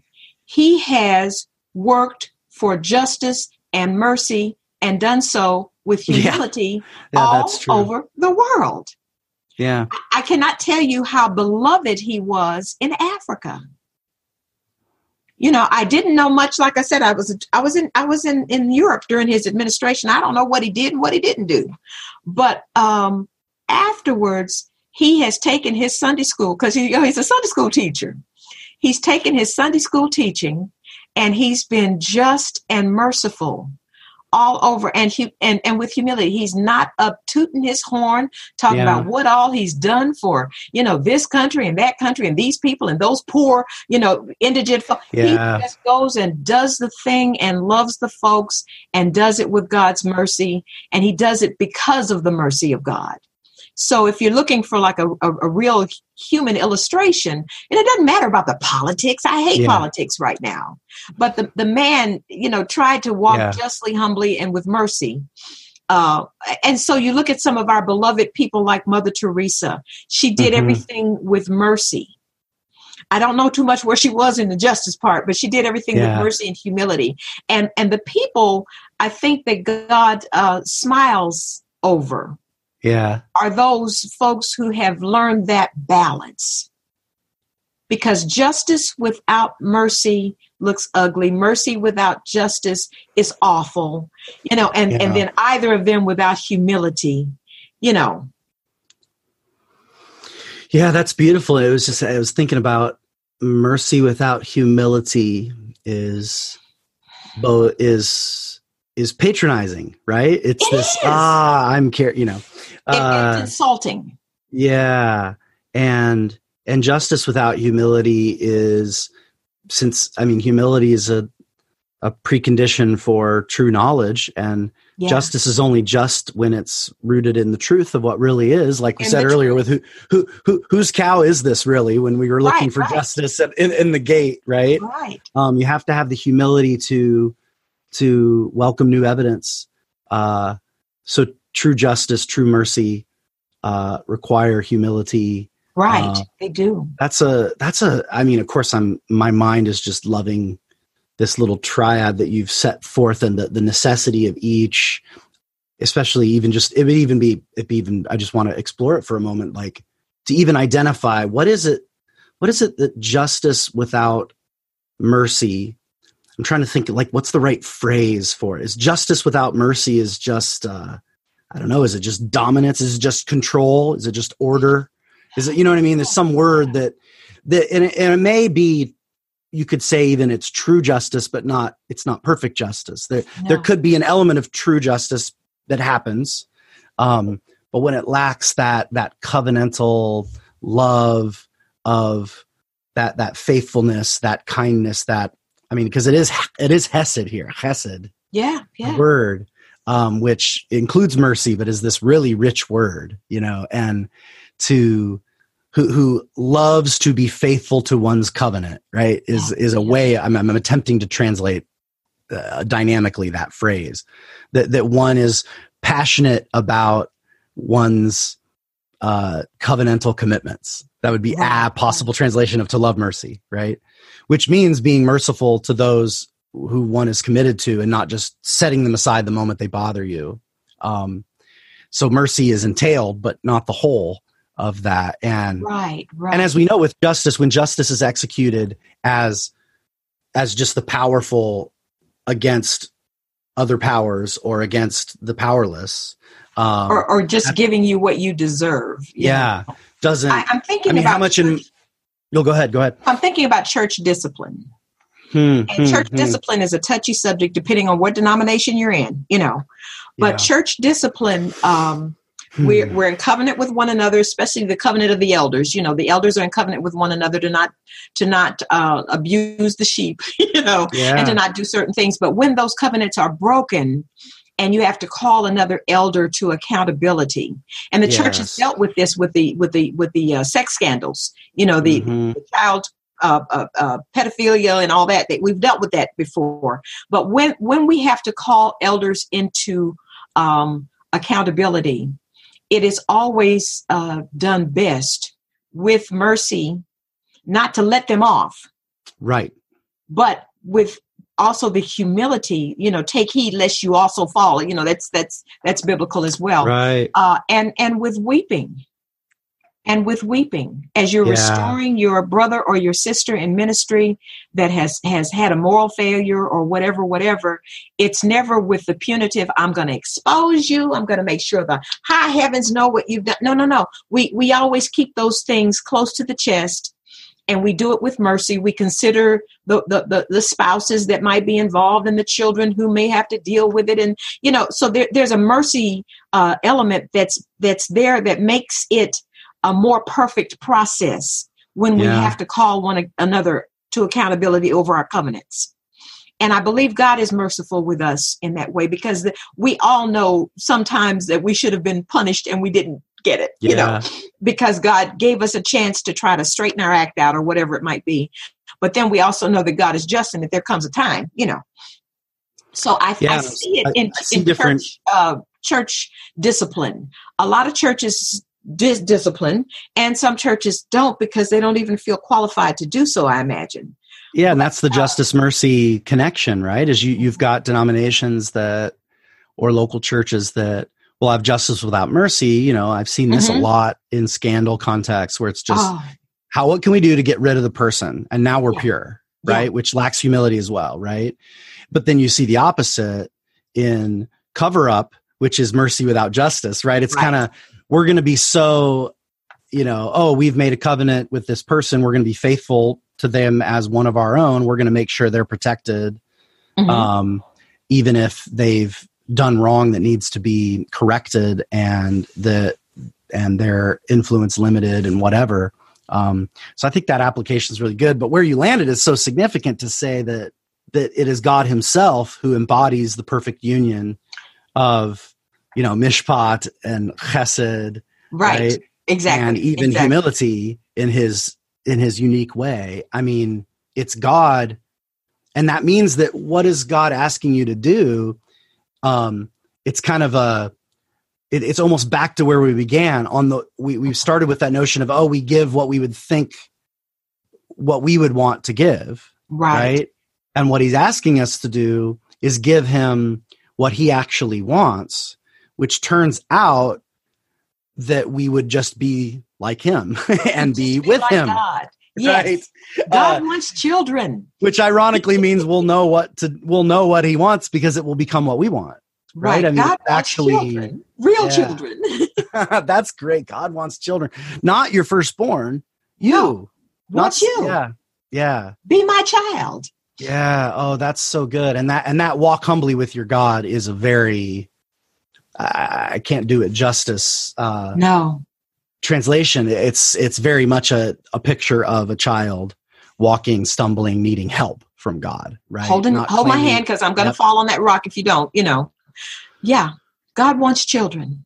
he has worked for justice and mercy and done so with Yeah. humility yeah all that's true over the world. yeah I cannot tell you how beloved he was in Africa. You know, I didn't know much. Like I said, I was I was in I was in in Europe during his administration. I don't know what he did and what he didn't do, but um, afterwards he has taken his Sunday school because he, he's a Sunday school teacher. He's taken his Sunday school teaching and he's been just and merciful all over and he and, and with humility he's not up tooting his horn talking yeah. about what all he's done for you know this country and that country and these people and those poor you know indigent folks yeah. he just goes and does the thing and loves the folks and does it with god's mercy and he does it because of the mercy of god so if you're looking for like a, a, a, real human illustration, and it doesn't matter about the politics. I hate yeah. politics right now. But the, the man, you know, tried to walk yeah. justly, humbly, and with mercy. Uh, and so you look at some of our beloved people like Mother Teresa. She did mm-hmm. everything with mercy. I don't know too much where she was in the justice part, but she did everything yeah. with mercy and humility. And and the people, I think that God uh, smiles over yeah. are those folks who have learned that balance. Because justice without mercy looks ugly. Mercy without justice is awful you know and yeah. and then either of them without humility you know. Yeah that's beautiful. It was just i was thinking about mercy without humility is both is is patronizing right it's it this is. ah i'm care you know uh, it's insulting. Yeah, and and justice without humility is since I mean humility is a a precondition for true knowledge and yeah. justice is only just when it's rooted in the truth of what really is like we said earlier truth. with who, who who whose cow is this really when we were looking right, for right. justice at, in, in the gate right right um, you have to have the humility to to welcome new evidence uh, so true justice, true mercy uh, require humility. Right, uh, they do. That's a that's a. I mean, of course, I'm. My mind is just loving this little triad that you've set forth and the, the necessity of each especially even just it would even be if even i just want to explore it for a moment like to even identify what is it what is it that justice without mercy i'm trying to think like what's the right phrase for it is justice without mercy is just uh I don't know. Is it just dominance? Is it just control? Is it just order? Is it you know what I mean? There's some word that that and it, and it may be you could say even it's true justice, but not it's not perfect justice. There no. there could be an element of true justice that happens, um, but when it lacks that that covenantal love of that that faithfulness, that kindness, that I mean, because it is it is hesed here, hesed. Yeah, yeah. Word um, which includes mercy, but is this really rich word, you know, and to who, who loves to be faithful to one's covenant, right? Is is a way I'm, I'm attempting to translate uh, dynamically that phrase that that one is passionate about one's uh, covenantal commitments. That would be a possible translation of to love mercy, right? Which means being merciful to those who one is committed to and not just setting them aside the moment they bother you. Um, so mercy is entailed, but not the whole of that. And right, right. And as we know with justice, when justice is executed as as just the powerful against other powers or against the powerless, um, or, or just giving you what you deserve. You yeah, know? Doesn't. I, am thinking. I mean, how much church, in? You'll go ahead. Go ahead. I'm thinking about church discipline. Hmm, and hmm, church hmm. discipline is a touchy subject depending on what denomination you're in, you know. But yeah. church discipline, um, we're, hmm. we're in covenant with one another, especially the covenant of the elders. You know, the elders are in covenant with one another to not to not uh, abuse the sheep, you know, yeah. and to not do certain things. But when those covenants are broken, and you have to call another elder to accountability. And the yes. church has dealt with this with the with the with the uh, sex scandals. You know, the, mm-hmm. the child uh, uh, uh, pedophilia and all that. That we've dealt with that before. But when when we have to call elders into um, accountability, it is always uh, done best with mercy, not to let them off. Right. But with also the humility you know take heed lest you also fall. You know that's that's that's biblical as well. Right. Uh and and with weeping and with weeping as you're yeah. restoring your brother or your sister in ministry that has has had a moral failure or whatever whatever it's never with the punitive i'm going to expose you. I'm going to make sure the high heavens know what you've done. No no no. We we always keep those things close to the chest and we do it with mercy. We consider the, the, the, the, spouses that might be involved and the children who may have to deal with it. And, you know, so there, there's a mercy uh, element that's, that's there that makes it a more perfect process when we have to call one another to accountability over our covenants. And I believe God is merciful with us in that way because the, we all know sometimes that we should have been punished and we didn't get it, yeah. you know, because God gave us a chance to try to straighten our act out or whatever it might be. But then we also know that God is just and that there comes a time, you know. So I, yeah, I see it in, see in different... church, uh, church discipline. A lot of churches dis- discipline, and some churches don't because they don't even feel qualified to do so. I imagine. Yeah, and that's the uh, justice mercy connection, right? Is you you've got denominations that or local churches that will have justice without mercy. You know, I've seen this mm-hmm. a lot in scandal contexts where it's just oh. how what can we do to get rid of the person, and now we're yeah. pure, right? Yeah. Which lacks humility as well, right? But then you see the opposite in cover up, which is mercy without justice, right? It's right. kind of we're going to be so, you know, oh, we've made a covenant with this person. We're going to be faithful to them as one of our own. We're going to make sure they're protected, mm-hmm. um, even if they've done wrong that needs to be corrected and the and their influence limited and whatever. Um, so I think that application is really good. But where you landed is so significant to say that that it is God Himself who embodies the perfect union of you know mishpat and chesed right, right? exactly and even exactly. humility in his in his unique way i mean it's god and that means that what is god asking you to do um it's kind of a it, it's almost back to where we began on the we, we started with that notion of oh we give what we would think what we would want to give right, right? and what he's asking us to do is give him what he actually wants which turns out that we would just be like him and be, be, with like him. God. Yes. Right? God uh, wants children. Which ironically means we'll know what to we'll know what he wants because it will become what we want. Right. right. I mean God actually children. real yeah. children. That's great. God wants children. Not your firstborn. You. No, wants you. Yeah. Yeah. Be my child. Yeah. Oh, that's so good. And that and that walk humbly with your God is a very I can't do it justice. Uh, no translation. It's it's very much a, a picture of a child walking, stumbling, needing help from God. Right? Holding Not hold claiming, my hand because I'm going to yep. fall on that rock if you don't. You know, yeah. God wants children.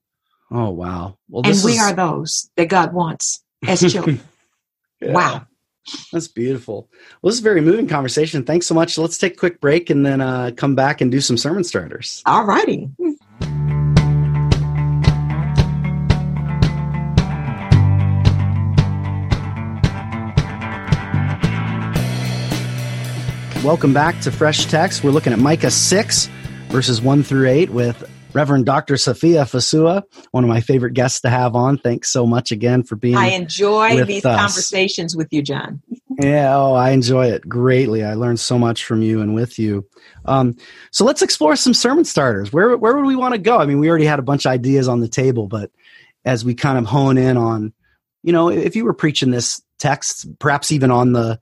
Oh wow! Well, and we is... are those that God wants as children. yeah. Wow. That's beautiful. Well, this is a very moving conversation. Thanks so much. Let's take a quick break and then uh, come back and do some sermon starters. All righty. Welcome back to Fresh Text. We're looking at Micah 6, verses 1 through 8, with Reverend Dr. Safiyah Fosua, one of my favorite guests to have on. Thanks so much again for being here. I enjoy these us. conversations with you, John. yeah, oh, I enjoy it greatly. I learned so much from you and with you. Um, so let's explore some sermon starters. Where, where would we want to go? I mean, we already had a bunch of ideas on the table, but as we kind of hone in on, you know, if you were preaching this text, perhaps even on the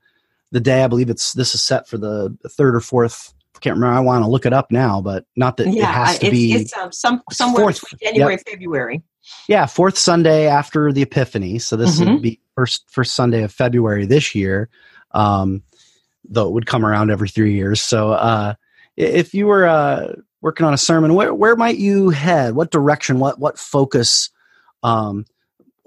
the day. I believe it's this is set for the third or fourth. I can't remember. I want to look it up now, but not that yeah, it has to it's, be. It's um, some somewhere fourth, January, yep. February. Yeah, fourth Sunday after the Epiphany. So this mm-hmm. would be first first Sunday of February this year. Um, though it would come around every three years. So uh, if you were uh, working on a sermon, where where might you head? What direction? What what focus? Um,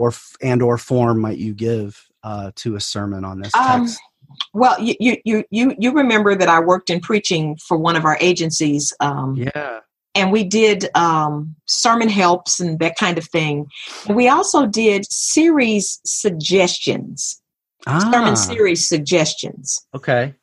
or and or form might you give uh, to a sermon on this um, text? Um, well, you you you you remember that I worked in preaching for one of our agencies. Um, yeah. And we did um, sermon helps and that kind of thing. And we also did series suggestions, ah. sermon series suggestions. Okay.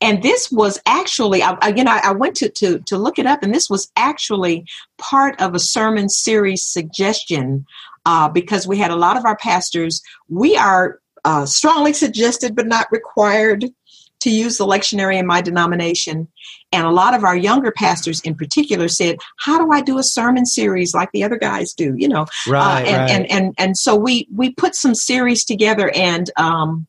And this was actually, I, again, I, I went to, to to look it up, and this was actually part of a sermon series suggestion uh, because we had a lot of our pastors. We are uh, strongly suggested but not required to use the lectionary in my denomination. And a lot of our younger pastors in particular said, How do I do a sermon series like the other guys do? You know, uh, right, uh, and, right. and, and, and, and so we, we put some series together and, um,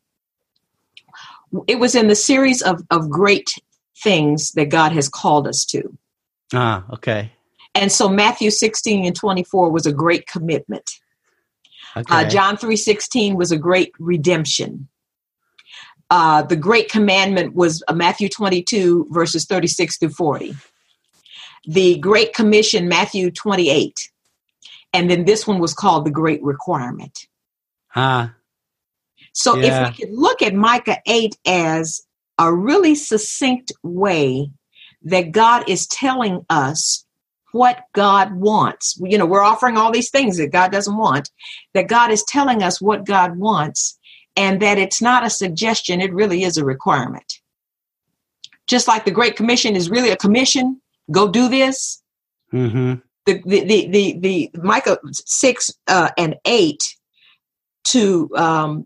It was in the series of, of great things that God has called us to. Ah, okay. And so Matthew 16 and 24 was a great commitment. Uh, Okay. Uh, John 3:16 was a great redemption. Uh, the great commandment was uh, Matthew 22 verses 36 through 40. The great commission Matthew 28. And then this one was called the great requirement. ah, So Yeah. if we could look at Micah 8 as a really succinct way that God is telling us what God wants. You know, we're offering all these things that God doesn't want, that God is telling us what God wants, and that it's not a suggestion, it really is a requirement. Just like the Great Commission is really a commission, go do this. mm-hmm. The the the the, the Micah six uh, and eight to um,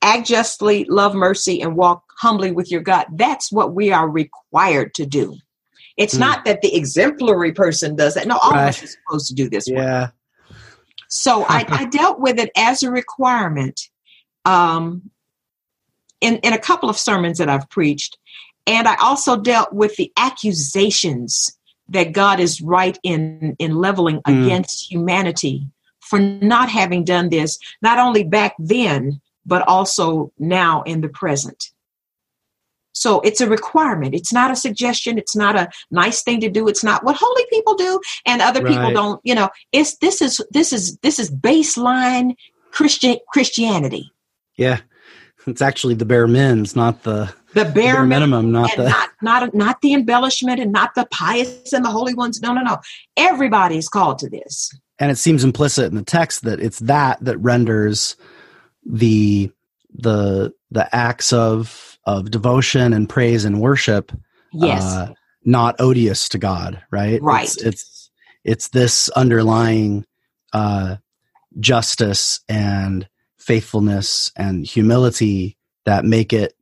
act justly, love mercy, and walk humbly with your God. That's what we are required to do. It's Hmm. not that the exemplary person does that. No, all of us are supposed to do this. work. Yeah. So I, I dealt with it as a requirement um, in, in a couple of sermons that I've preached. And I also dealt with the accusations that God is right in, in leveling Mm. against humanity for not having done this, not only back then, but also now in the present. So it's a requirement. It's not a suggestion. It's not a nice thing to do. It's not what holy people do and other people don't, you know, it's this is this is this is baseline Christian Christianity. Yeah. It's actually the bare mins, not the, The the bare, bare minimum, not the. not not not the embellishment and not the pious and the holy ones. No, no, no. Everybody's called to this. and it seems implicit in the text that it's that that renders the the the acts of of devotion and praise and worship Yes. uh, not odious to God, right? Right. It's it's, it's this underlying uh, justice and faithfulness and humility that make it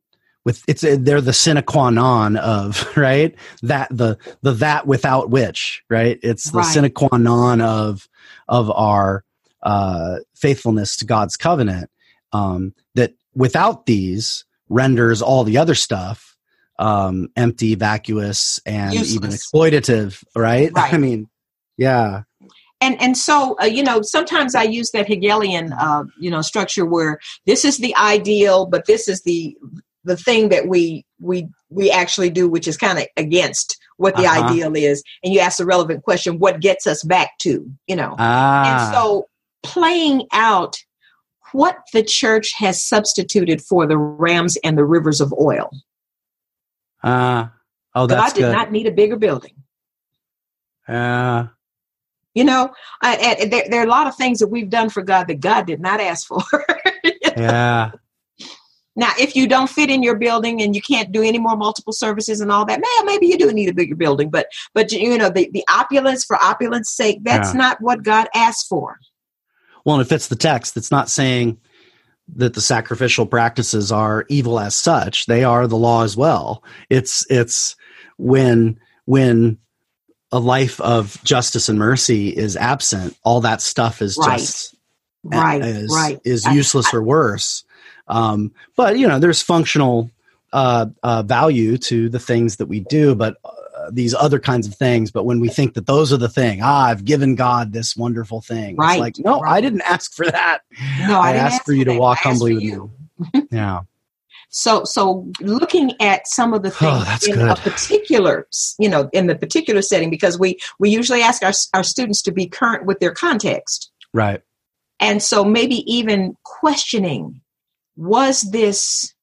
with it's they're the sine qua non of right that the the that without which right it's the Right. sine qua non of of our uh, faithfulness to God's covenant um, that without these renders all the other stuff um, empty, vacuous, and even exploitative. Right? Right. I mean, yeah, and and so uh, you know sometimes i use that hegelian uh, you know structure where this is the ideal but this is the the thing that we we we actually do which is kind of against what the Uh-huh. ideal is and you ask the relevant question what gets us back to you know ah, and so playing out what the church has substituted for the rams and the rivers of oil ah, oh, that's god did good. not need a bigger building Yeah, you know uh, and there, there are a lot of things that we've done for god that god did not ask for yeah, Now, if you don't fit in your building and you can't do any more multiple services and all that, man, maybe you do need a bigger building. But but you know, the, the opulence for opulence sake, that's Yeah. not what God asked for. Well, and it fits the text. It's not saying that the sacrificial practices are evil as such. They are the law as well. It's it's when when a life of justice and mercy is absent, all that stuff is Right. just Right, is, right. is I- useless or worse. Um, but you know, there's functional uh, uh, value to the things that we do, but uh, these other kinds of things. But when we think that those are the thing, ah, I've given God this wonderful thing. Right, It's like, no, I didn't ask for that. No, I, I, didn't asked ask for you to walk humbly with you. me. Yeah. So so looking at some of the things Oh, that's in a good. particular, you know, in the particular setting, because we we usually ask our our students to be current with their context. Right. And so maybe even questioning was this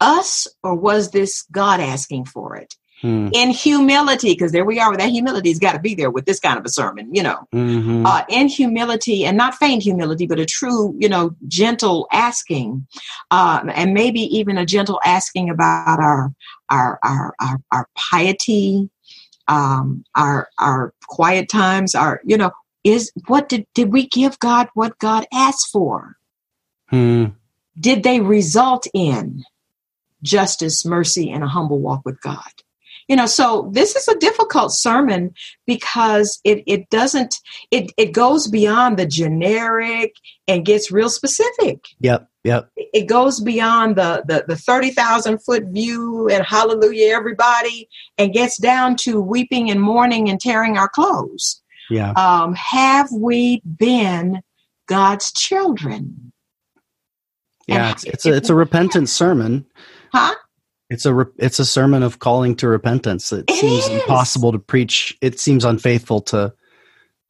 us or was this God asking for it? Hmm. In humility, because there we are, that humility's got to be there with this kind of a sermon, you know. Mhm. Uh, in humility, and not feigned humility, but a true, you know, gentle asking, um, and maybe even a gentle asking about our our our our, our piety, um, our our quiet times, our you know, is what did did we give God what God asked for? Hmm. Did they result in justice, mercy, and a humble walk with God? You know, so this is a difficult sermon because it it doesn't it it goes beyond the generic and gets real specific. Yep. Yep. It goes beyond the the, the thirty thousand foot view and hallelujah everybody, and gets down to weeping and mourning and tearing our clothes. Yeah. Um, have we been God's children? Yeah. It's, it's a it's a repentance sermon. Huh? It's a re- it's a sermon of calling to repentance. It, It seems is. impossible to preach. It seems unfaithful to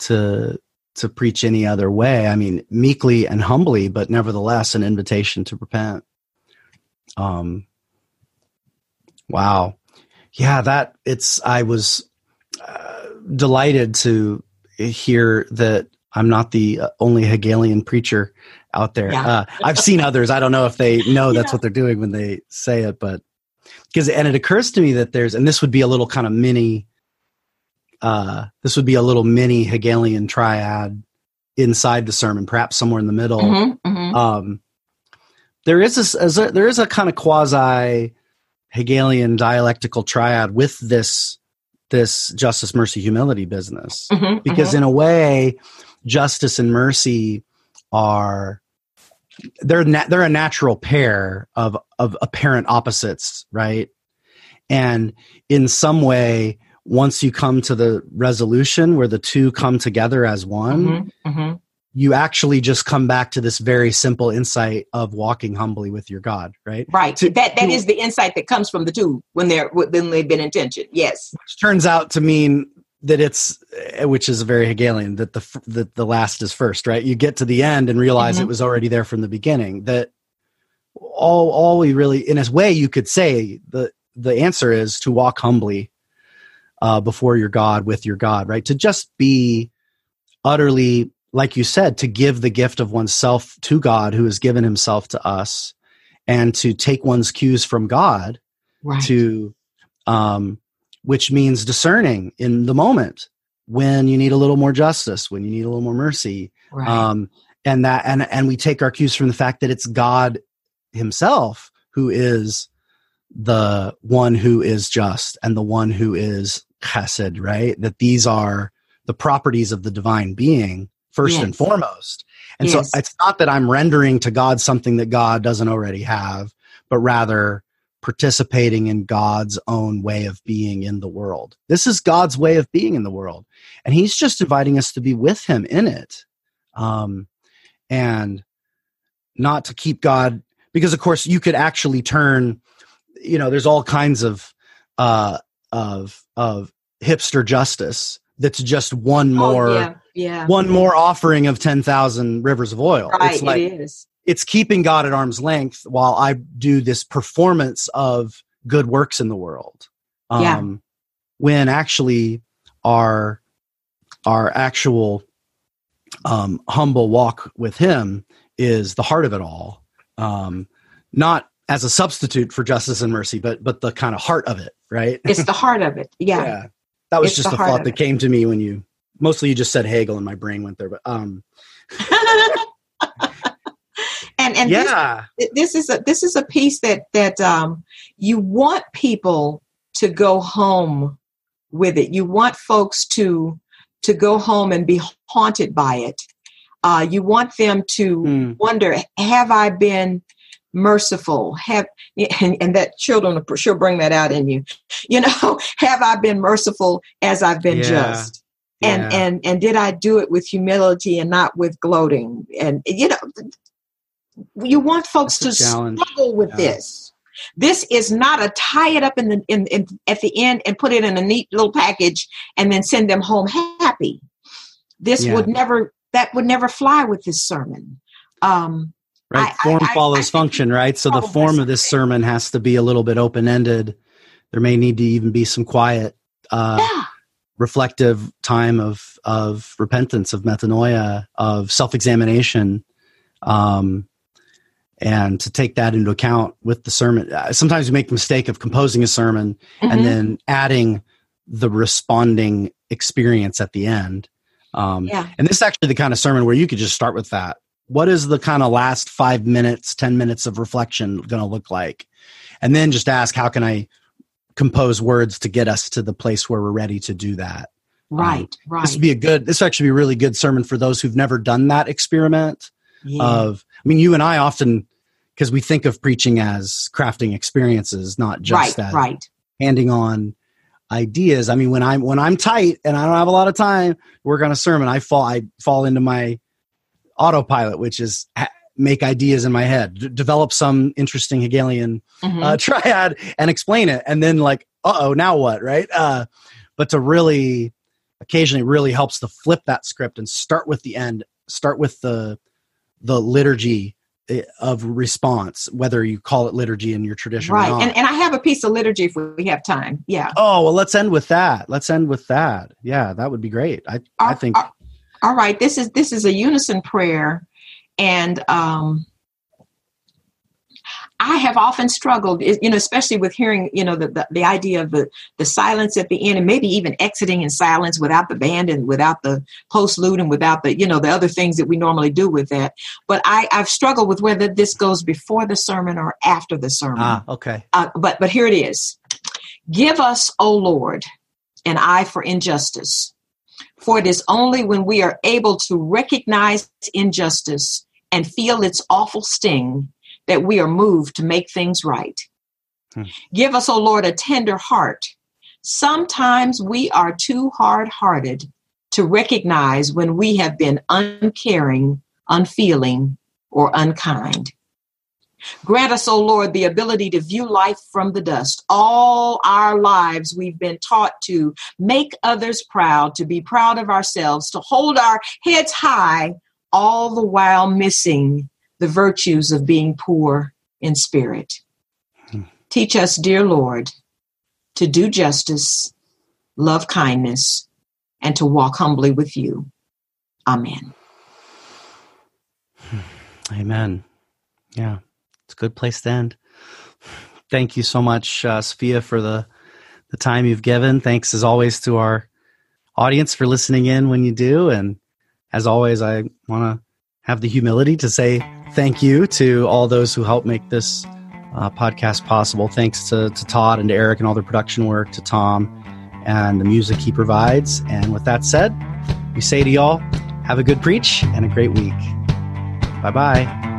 to to preach any other way. I mean, meekly and humbly, but nevertheless, an invitation to repent. Um. Wow. Yeah, that it's. I was uh, delighted to hear that I'm not the uh, only Hegelian preacher out there. Yeah. Uh, I've seen others. I don't know if they know that's Yeah. what they're doing when they say it, but because and it occurs to me that there's and this would be a little kind of mini. Uh, this would be a little mini Hegelian triad inside the sermon, perhaps somewhere in the middle Mhm, mhm. um, there is a, as a there is a kind of quasi Hegelian dialectical triad with this this justice, mercy, humility business Mhm, because mhm. in a way, justice and mercy are they're na- they're a natural pair of of apparent opposites, right? And in some way, once you come to the resolution where the two come together as one, Mhm, mhm. you actually just come back to this very simple insight of walking humbly with your God, right? right. To- that that to- is the insight that comes from the two when they're when they've been intentioned. Yes. Which turns out to mean that it's, eh, which is a very Hegelian, that the that the last is first, right? You get to the end and realize Mhm. it was already there from the beginning. That all all we really, in a way, you could say the the answer is to walk humbly uh, before your God with your God, right? To just be utterly, like you said, to give the gift of oneself to God, who has given Himself to us, and to take one's cues from God Right. to um, which means discerning in the moment when you need a little more justice when you need a little more mercy right. um, and that and and we take our cues from the fact that it's god himself who is the one who is just and the one who is chesed right that these are the properties of the divine being first and foremost and Yes. so it's not that i'm rendering to god something that god doesn't already have but rather participating in God's own way of being in the world. This is God's way of being in the world. And He's just inviting us to be with Him in it. Um, and not to keep God, because of course you could actually turn, you know, there's all kinds of, uh, of, of hipster justice that's just one more, oh, yeah. Yeah. one more offering of 10,000 rivers of oil. right. It's like, it is. It's keeping God at arm's length while I do this performance of good works in the world. Um, Yeah. When actually our our actual um, humble walk with Him is the heart of it all, um, not as a substitute for justice and mercy, but but the kind of heart of it, right? It's the heart of it. Yeah. That was It's just the a thought that came to me when you mostly you just said Hegel and my brain went there, but um, and and this yeah, this is a this is a piece that that um, you want people to go home with it. You want folks to to go home and be haunted by it. Uh, you want them to Hmm. wonder: Have I been merciful? Have and, and that children will sure bring that out in you. You know, have I been merciful as I've been Yeah. just? And Yeah. and and did I do it with humility and not with gloating? And you know, you want folks to challenge. struggle with Yeah. this. This is not a tie it up in the in, in at the end and put it in a neat little package and then send them home happy. This Yeah. would never that would never fly with this sermon. Um, right I- form I- follows I function right so the form of this sermon has to be a little bit open-ended there may need to even be some quiet uh, yeah, reflective time of of repentance of metanoia of self-examination um, and to take that into account with the sermon Uh, sometimes we make the mistake of composing a sermon Mhm. and then adding the responding experience at the end um, yeah, and this is actually the kind of sermon where you could just start with that. What is the kind of last five minutes, 10 minutes of reflection going to look like? And then just ask, how can I compose words to get us to the place where we're ready to do that? right, right. This would be a good, this would actually be a really good sermon for those who've never done that experiment yeah. of, I mean, you and I often because we think of preaching as crafting experiences, not just right, as right. handing on ideas. I mean, when I'm when I'm tight and I don't have a lot of time to work on a sermon, I fall I fall into my autopilot, which is make ideas in my head, d- develop some interesting Hegelian Mhm. uh, triad and explain it, and then like, uh oh, now what, right? Uh, but to really, occasionally, really helps to flip that script and start with the end, start with the the liturgy eh, of response, whether you call it liturgy in your tradition right. or not. And, and I have a piece of liturgy if we have time. Yeah. oh well, let's end with that. Let's end with that. Yeah, that would be great. I I think all- all right. This is this is a unison prayer, and um, I have often struggled, you know, especially with hearing, you know, the, the the idea of the the silence at the end, and maybe even exiting in silence without the band and without the postlude and without the, you know, the other things that we normally do with that. But I I've struggled with whether this goes before the sermon or after the sermon. ah okay. Uh, but but here it is. Give us, O Lord, an eye for injustice. For it is only when we are able to recognize injustice and feel its awful sting that we are moved to make things right. Hmm. Give us, O Lord, a tender heart. Sometimes we are too hard hearted to recognize when we have been uncaring, unfeeling, or unkind. Grant us, O Lord, the ability to view life from the dust. All our lives, we've been taught to make others proud, to be proud of ourselves, to hold our heads high, all the while missing the virtues of being poor in spirit. Hmm. Teach us, dear Lord, to do justice, love kindness, and to walk humbly with you. Amen. Amen. Yeah, it's a good place to end. Thank you so much, uh, Safiyah, for the the time you've given. Thanks as always to our audience for listening in when you do, and as always, I want to have the humility to say thank you to all those who helped make this uh, podcast possible. Thanks to, to Todd and to Eric and all their production work, to Tom and the music he provides. And with that said, we say to y'all, have a good preach and a great week. Bye bye.